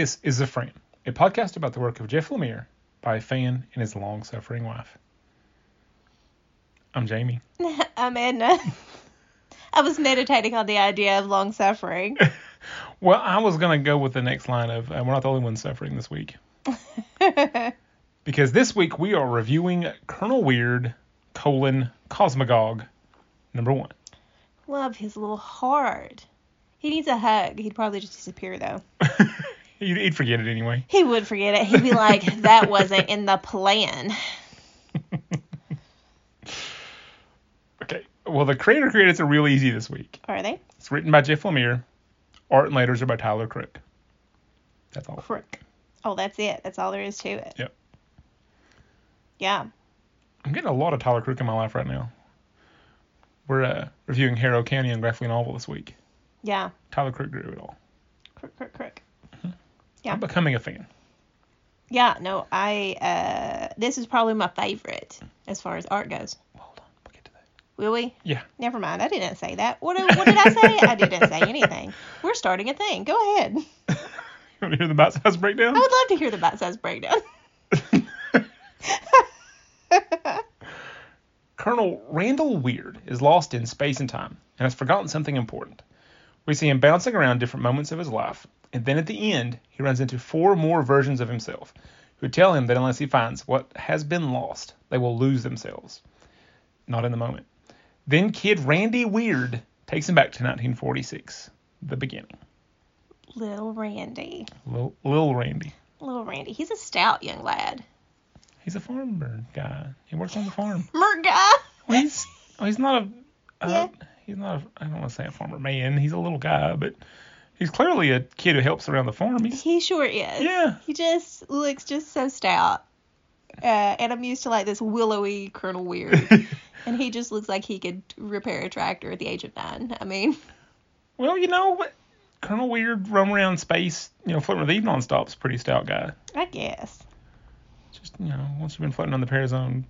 This is The Frame, a podcast about the work of Jeff Lemire by a fan and his long suffering wife. I'm Jamie. I'm Edna. I was meditating on the idea of long suffering. Well, I was going to go with the next line of uh, We're not the only ones suffering this week. because this week we are reviewing Colonel Weird, colon, Cosmagog, number one. Love his little heart. He needs a hug. He'd probably just disappear though. He'd, he'd forget it anyway. He would forget it. He'd be like, that wasn't in the plan. Okay. Well, the creator credits are real easy this week. Are they? It's written by Jeff Lemire. Art and letters are by Tyler Crook. That's all. Crook. Oh, that's it. That's all there is to it. Yep. Yeah. I'm getting a lot of Tyler Crook in my life right now. We're uh, reviewing Harrow County and graphic novel this week. Yeah. Tyler Crook drew it all. Crook, crook, crook. Yeah. I'm becoming a fan. Yeah, no, I, uh, this is probably my favorite as far as art goes. Hold on, we'll get to that. Will we? Yeah. Never mind. I didn't say that. What, what did I say? I didn't say anything. We're starting a thing. Go ahead. You want to hear the bite size breakdown? I would love to hear the bite size breakdown. Colonel Randall Weird is lost in space and time and has forgotten something important. We see him bouncing around different moments of his life, and then at the end, he runs into four more versions of himself who tell him that unless he finds what has been lost, they will lose themselves. Not in the moment. Then Kid Randy Weird takes him back to 1946, the beginning. Little Randy. Little, Lil Randy. Little Randy. He's a stout young lad. He's a farmer guy. He works on the farm. Mer guy. Well, he's well, he's not a uh, Yeah. he's not a, I don't want to say a farmer man. He's a little guy, but he's clearly a kid who helps around the farm. He's He sure is. yeah. He just looks just so stout. Uh, and I'm used to like this willowy Colonel Weird. and he just looks like he could repair a tractor at the age of nine. I mean, Well, you know what? Colonel Weird roam around space, you know, floating with Eve nonstop's a pretty stout guy. I guess. Just you know, once you've been floating on the Parazone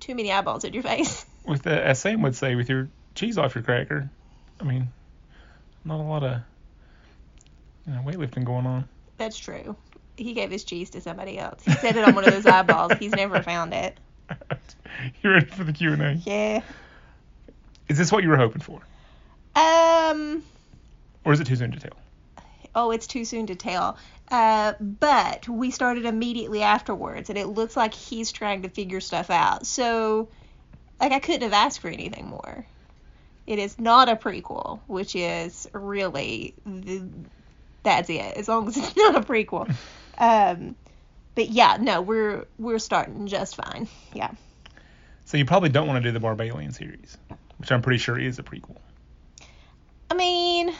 Too many eyeballs in your face. with the as Sam would say, with your cheese off your cracker. I mean, not a lot of you know weightlifting going on. That's true. He gave his cheese to somebody else. He said it on one of those eyeballs. He's never found it. you ready for the Q and A? Yeah. Is this what you were hoping for, Um. or is it too soon to tell? Oh, it's too soon to tell. Uh, but we started immediately afterwards, and it looks like he's trying to figure stuff out. So, like, I couldn't have asked for anything more. It is not a prequel, which is really the, that's it. As long as it's not a prequel. Um, but yeah, no, we're we're starting just fine. Yeah. So you probably don't want to do the Barbalien series, which I'm pretty sure is a prequel. I mean,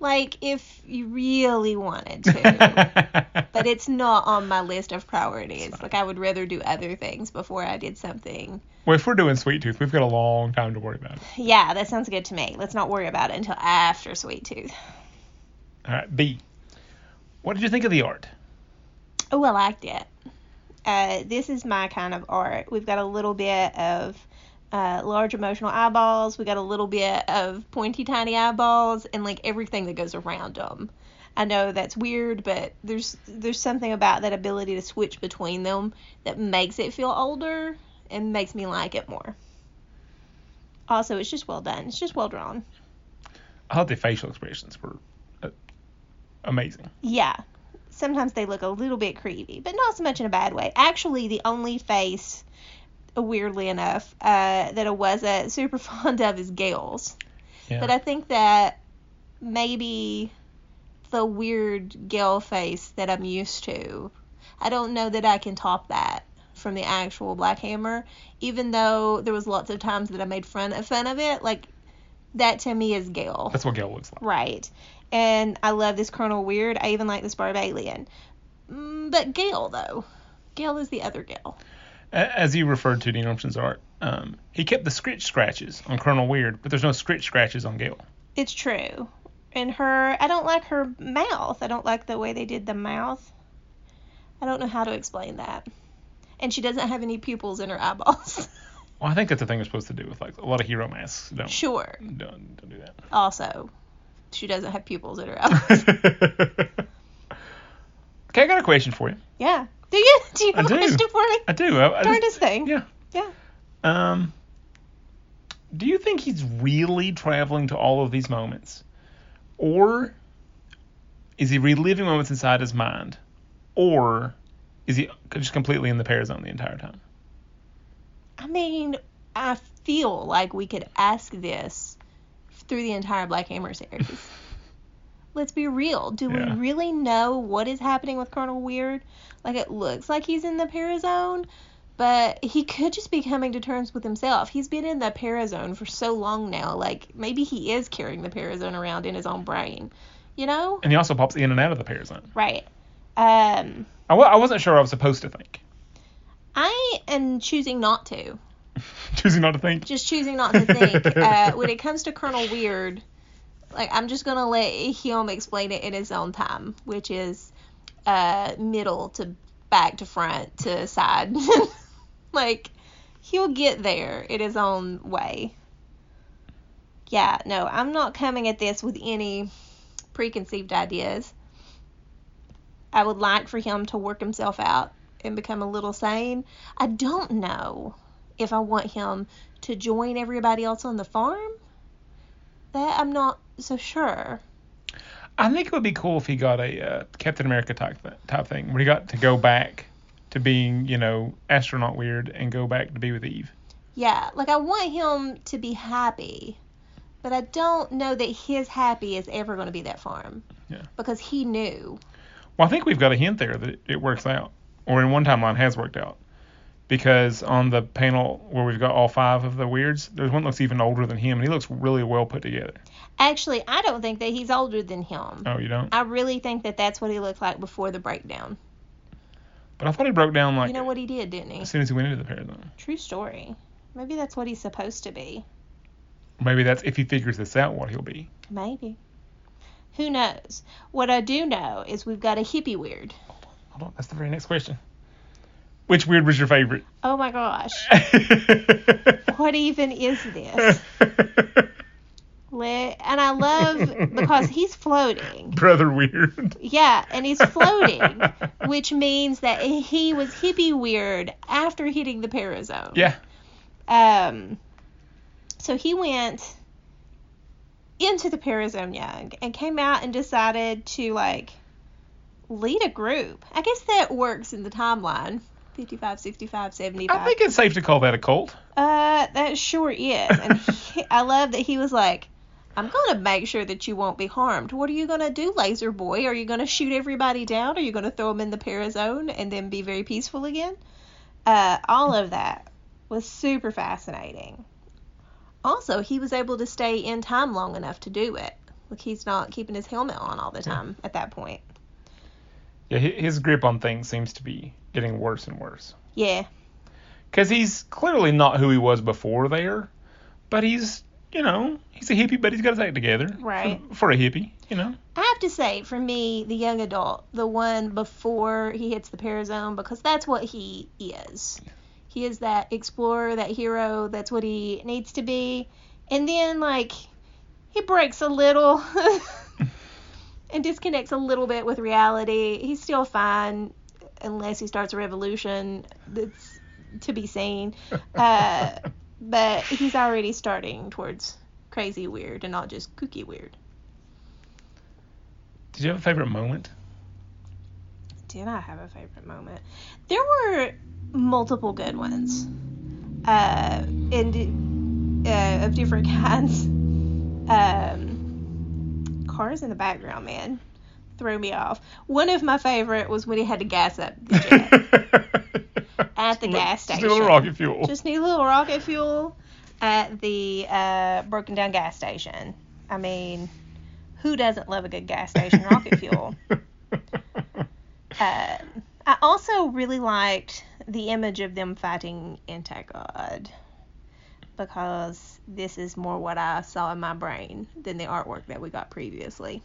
like if you really wanted to. but it's not on my list of priorities. Like I would rather do other things before I did something. well, if we're doing Sweet Tooth, we've got a long time to worry about it. Yeah, that sounds good to me. Let's not worry about it until after Sweet Tooth. All right, B. What did you think of the art? Oh, I liked it. Uh, this is my kind of art. We've got a little bit of uh, large emotional eyeballs. We got a little bit of pointy, tiny eyeballs, and like everything that goes around them. I know that's weird, but there's there's something about that ability to switch between them that makes it feel older and makes me like it more. Also, it's just well done. It's just well drawn. I thought the facial expressions were amazing. Yeah. Sometimes they look a little bit creepy, but not so much in a bad way. Actually, the only face, uh, weirdly enough, uh, that I wasn't super fond of is Gail's. Yeah. But I think that maybe the weird Gail face that I'm used to, I don't know that I can top that from the actual Black Hammer. Even though there was lots of times that I made fun of fun of it, like that to me is Gail. That's what Gail looks like. Right. And I love this Colonel Weird. I even like this Barbalien. Mm, But Gail, though. Gail is the other Gail. A- As you referred to Dean Ormston's art, um, he kept the scritch scratches on Colonel Weird, but there's no scritch scratches on Gail. It's true. And her, I don't like her mouth. I don't like the way they did the mouth. I don't know how to explain that. And she doesn't have any pupils in her eyeballs. Well, I think that's the thing they're supposed to do with like a lot of hero masks. Don't sure. don't, don't do that. Also, she doesn't have pupils in her eyeballs. that. Okay, I got a question for you. Yeah. Do you? Do you I have do. a question for me? I do. I, I Start this thing. yeah. Yeah. Um, do you think he's really traveling to all of these moments? Or is he reliving moments inside his mind? Or is he just completely in the Parazone the entire time? I mean, I feel like we could ask this through the entire Black Hammer series. Let's be real. Do Yeah. we really know what is happening with Colonel Weird? Like, it looks like he's in the Parazone, but he could just be coming to terms with himself. He's been in the Parazone for so long now. Like, maybe he is carrying the Parazone around in his own brain. You know? And he also pops in and out of the Parazone. Right. Um, I, I wasn't sure I was supposed to think. I am choosing not to. Choosing not to think. just choosing not to think. uh, when it comes to Colonel Weird, like I'm just gonna let him explain it in his own time, which is uh, middle to back to front to side. like he'll get there in his own way. Yeah, no, I'm not coming at this with any preconceived ideas. I would like for him to work himself out and become a little sane. I don't know if I want him to join everybody else on the farm. That I'm not so sure. I think it would be cool if he got a uh, Captain America type type thing, where he got to go back to being, you know, astronaut weird and go back to be with Eve. Yeah, like I want him to be happy, but I don't know that his happy is ever going to be that farm. Yeah. Because he knew. Well, I think we've got a hint there that it, it works out, or in one timeline has worked out, because on the panel where we've got all five of the weirds, there's one that looks even older than him, and he looks really well put together. Actually, I don't think that he's older than him. Oh, you don't? I really think that that's what he looked like before the breakdown. But I thought he broke down like you know what he did, didn't he? as soon as he went into the Parazone. True story. Maybe that's what he's supposed to be. Maybe that's if he figures this out, what he'll be. Maybe. Who knows? What I do know is we've got a hippie weird. Hold on, that's the very next question. Which weird was your favorite? Oh my gosh. What even is this? Let, and I love because he's floating. Brother weird. Yeah, and he's floating, which means that he was hippie weird after hitting the parazone. Yeah. Um, so he went into the parazone young and came out and decided to like lead a group. I guess that works in the timeline. 55, 65, 75. I think it's safe to call that a cult. Uh, that sure is. And he, I love that he was like, I'm going to make sure that you won't be harmed. What are you going to do, Laser Boy? Are you going to shoot everybody down? Are you going to throw them in the parazone and then be very peaceful again? Uh, all of that was super fascinating. Also, he was able to stay in time long enough to do it. Like, he's not keeping his helmet on all the time at that point. Yeah, his grip on things seems to be getting worse and worse. Yeah. Because he's clearly not who he was before there, but he's, you know, he's a hippie, but he's got his act together. Right. For, for a hippie, you know. I have to say, for me, the young adult, the one before he hits the parazone, because that's what he is. He is that explorer, that hero. That's what he needs to be. And then, like, he breaks a little and disconnects a little bit with reality. He's still fine unless he starts a revolution that's to be seen. Uh, but he's already starting towards crazy weird and not just kooky weird. Did you have a favorite moment? Did I have a favorite moment? There were multiple good ones, uh, and uh, of different kinds. Um, cars in the background, man, Threw me off. One of my favorite was when he had to gas up the jet at the gas station. Just station. a little rocket fuel. Just need a little rocket fuel at the uh, broken down gas station. I mean, who doesn't love a good gas station rocket fuel? Uh, I also really liked the image of them fighting anti-god because this is more what I saw in my brain than the artwork that we got previously.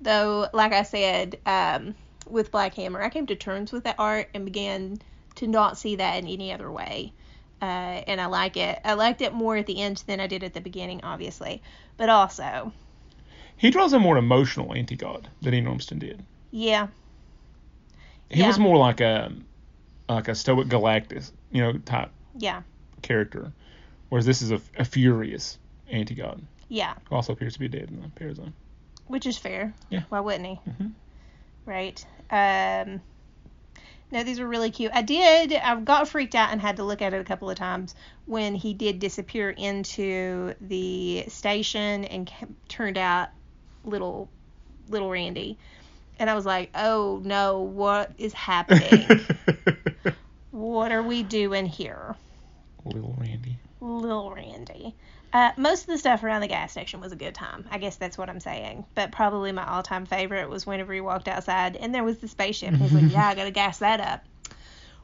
Though, like I said, um, with Black Hammer, I came to terms with that art and began to not see that in any other way. Uh, and I like it. I liked it more at the end than I did at the beginning, obviously. But also, he draws a more emotional anti-god than Dean Ormston did. yeah, He was more like a like a stoic Galactus, you know, type Yeah. character, whereas this is a, a furious anti-god Yeah. who also appears to be dead in the Parazone. Which is fair. Yeah. Why wouldn't he? Mhm. Right. Um. No, these were really cute. I did. I got freaked out and had to look at it a couple of times when he did disappear into the station and turned out little little Randy, and I was like, oh no, what is happening? what are we doing here? Little Randy. Little Randy. Uh, most of the stuff around the gas station was a good time. I guess that's what I'm saying. But probably my all time favorite was whenever he walked outside and there was the spaceship. He's like, yeah, I got to gas that up.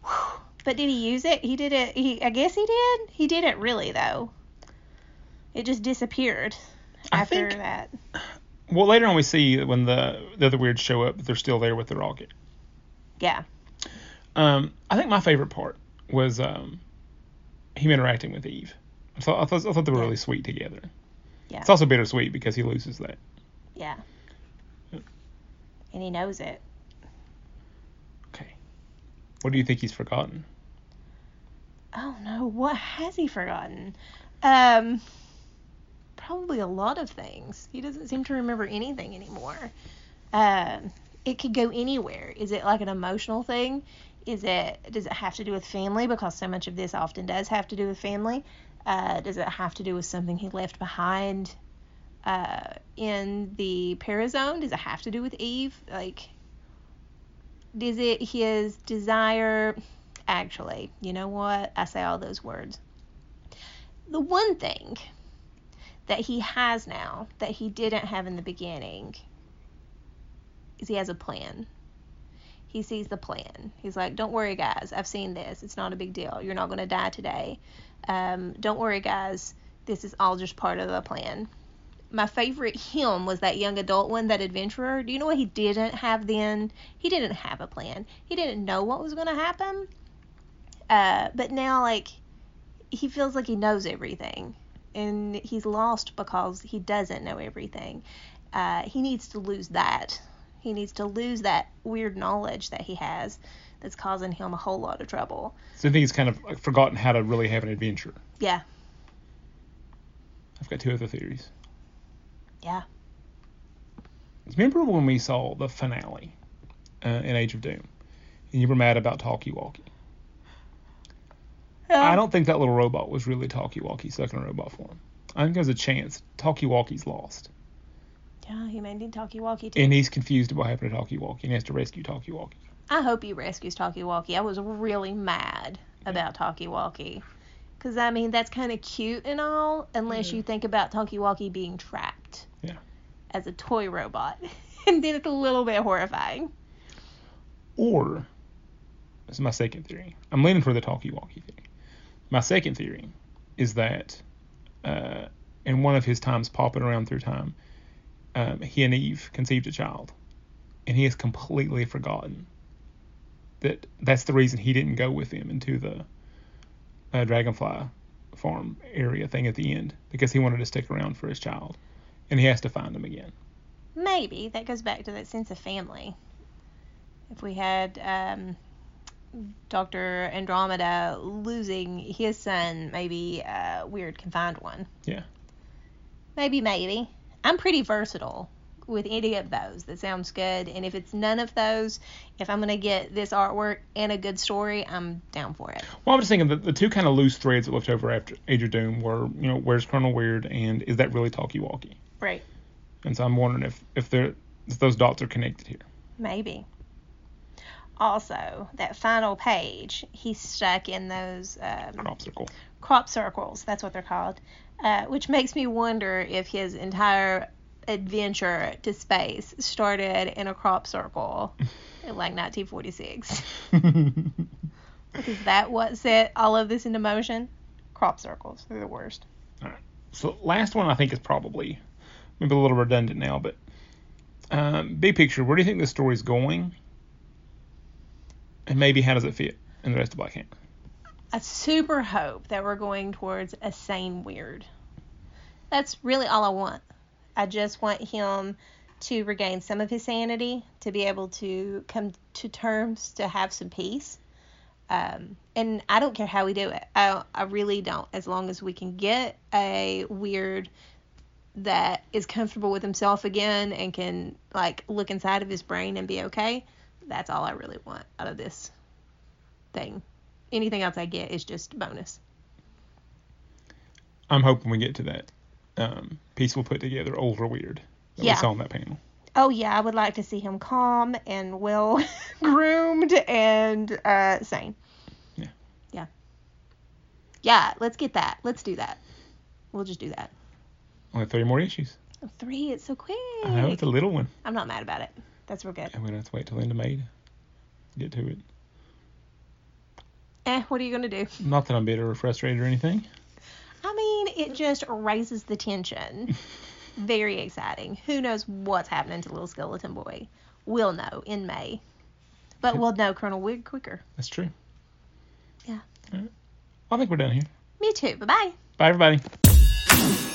Whew. But did he use it? He did it. He, I guess he did. He didn't really, though. It just disappeared I after think- that. Well, later on we see when the the other weirds show up, they're still there with the rocket. Yeah. Um, I think my favorite part was um, him interacting with Eve. I thought, I thought, I thought they were Yeah. really sweet together. Yeah. It's also bittersweet because he loses that. Yeah. And he knows it. Okay. What do you think he's forgotten? Oh no, what has he forgotten? Um probably a lot of things. He doesn't seem to remember anything anymore. Um it could go anywhere. Is it like an emotional thing? Is it does it have to do with family because so much of this often does have to do with family? Uh, does it have to do with something he left behind uh, in the parazone? Does it have to do with Eve? Like, is it his desire? Actually, you know what? I say all those words. The one thing that he has now that he didn't have in the beginning is he has a plan. He sees the plan. He's like, "Don't worry, guys. I've seen this. It's not a big deal. You're not going to die today. Um, don't worry, guys. This is all just part of the plan." My favorite him was that young adult one, that adventurer. Do you know what he didn't have then? He didn't have a plan. He didn't know what was going to happen. Uh, but now, like, he feels like he knows everything, and he's lost because he doesn't know everything. Uh, he needs to lose that. He needs to lose that weird knowledge that he has that's causing him a whole lot of trouble. So I think he's kind of forgotten how to really have an adventure. Yeah, I've got two other theories. yeah, Remember when we saw the finale uh, in Age of Doom, and you were mad about Talkie Walkie? I don't think that little robot was really Talkie Walkie stuck in a robot form. I think there's a chance Talkie Walkie's lost, Yeah, he may need Talkie Walkie too. and he's confused about having to Talkie Walkie, and he has to rescue Talkie Walkie. I hope he rescues Talkie Walkie. I was really mad about Talkie Walkie. Because, I mean, that's kind of cute and all, unless Yeah. you think about Talkie Walkie being trapped Yeah. as a toy robot. and then it's a little bit horrifying. Or, this is my second theory. I'm leaning for the Talkie Walkie theory. My second theory is that uh, in one of his times popping around through time, um, he and Eve conceived a child, and he has completely forgotten that that's the reason he didn't go with them into the uh, Dragonfly farm area thing at the end because he wanted to stick around for his child, and he has to find him again. Maybe that goes back to that sense of family. If we had um, Dr. Andromeda losing his son, maybe a weird confined one. Yeah. Maybe, maybe. I'm pretty versatile with any of those. That sounds good. And if it's none of those, if I'm going to get this artwork and a good story, I'm down for it. Well, I'm just thinking that the two kind of loose threads that left over after Age of Doom were, you know, where's Colonel Weird and is that really Talkie Walkie? Right. And so I'm wondering if if if those dots are connected here. Maybe. Also, that final page, he's stuck in those um, Crop circle. crop circles. That's what they're called. Uh, which makes me wonder if his entire adventure to space started in a crop circle in like 1946. Is that what set all of this into motion? Crop circles. They're the worst. Alright. So last one I think is probably maybe a little redundant now, but um, big picture. Where do you think this story's going? And maybe how does it fit in the rest of Black Hammer? I super hope that we're going towards a sane weird. That's really all I want. I just want him to regain some of his sanity, to be able to come to terms, to have some peace. Um, and I don't care how we do it. I, I really don't. As long as we can get a weird that is comfortable with himself again and can like look inside of his brain and be okay, that's all I really want out of this thing. Anything else I get is just bonus. I'm hoping we get to that um, peaceful put together older weird that Yeah. we saw on that panel. Oh yeah, I would like to see him calm and well groomed and uh, sane. Yeah. Yeah. Yeah. Let's get that. Let's do that. We'll just do that. Only three more issues. Three. It's so quick. I know it's a little one. I'm not mad about it. That's real good. I'm gonna have to wait till end of May to get to it. Eh, what are you gonna do? Not that I'm bitter or frustrated or anything. I mean, it just raises the tension. Very exciting. Who knows what's happening to little skeleton boy? We'll know in May. But we'll know Colonel Wig quicker. That's true. Yeah. All right. I think we're done here. Me too. Bye bye. Bye, everybody.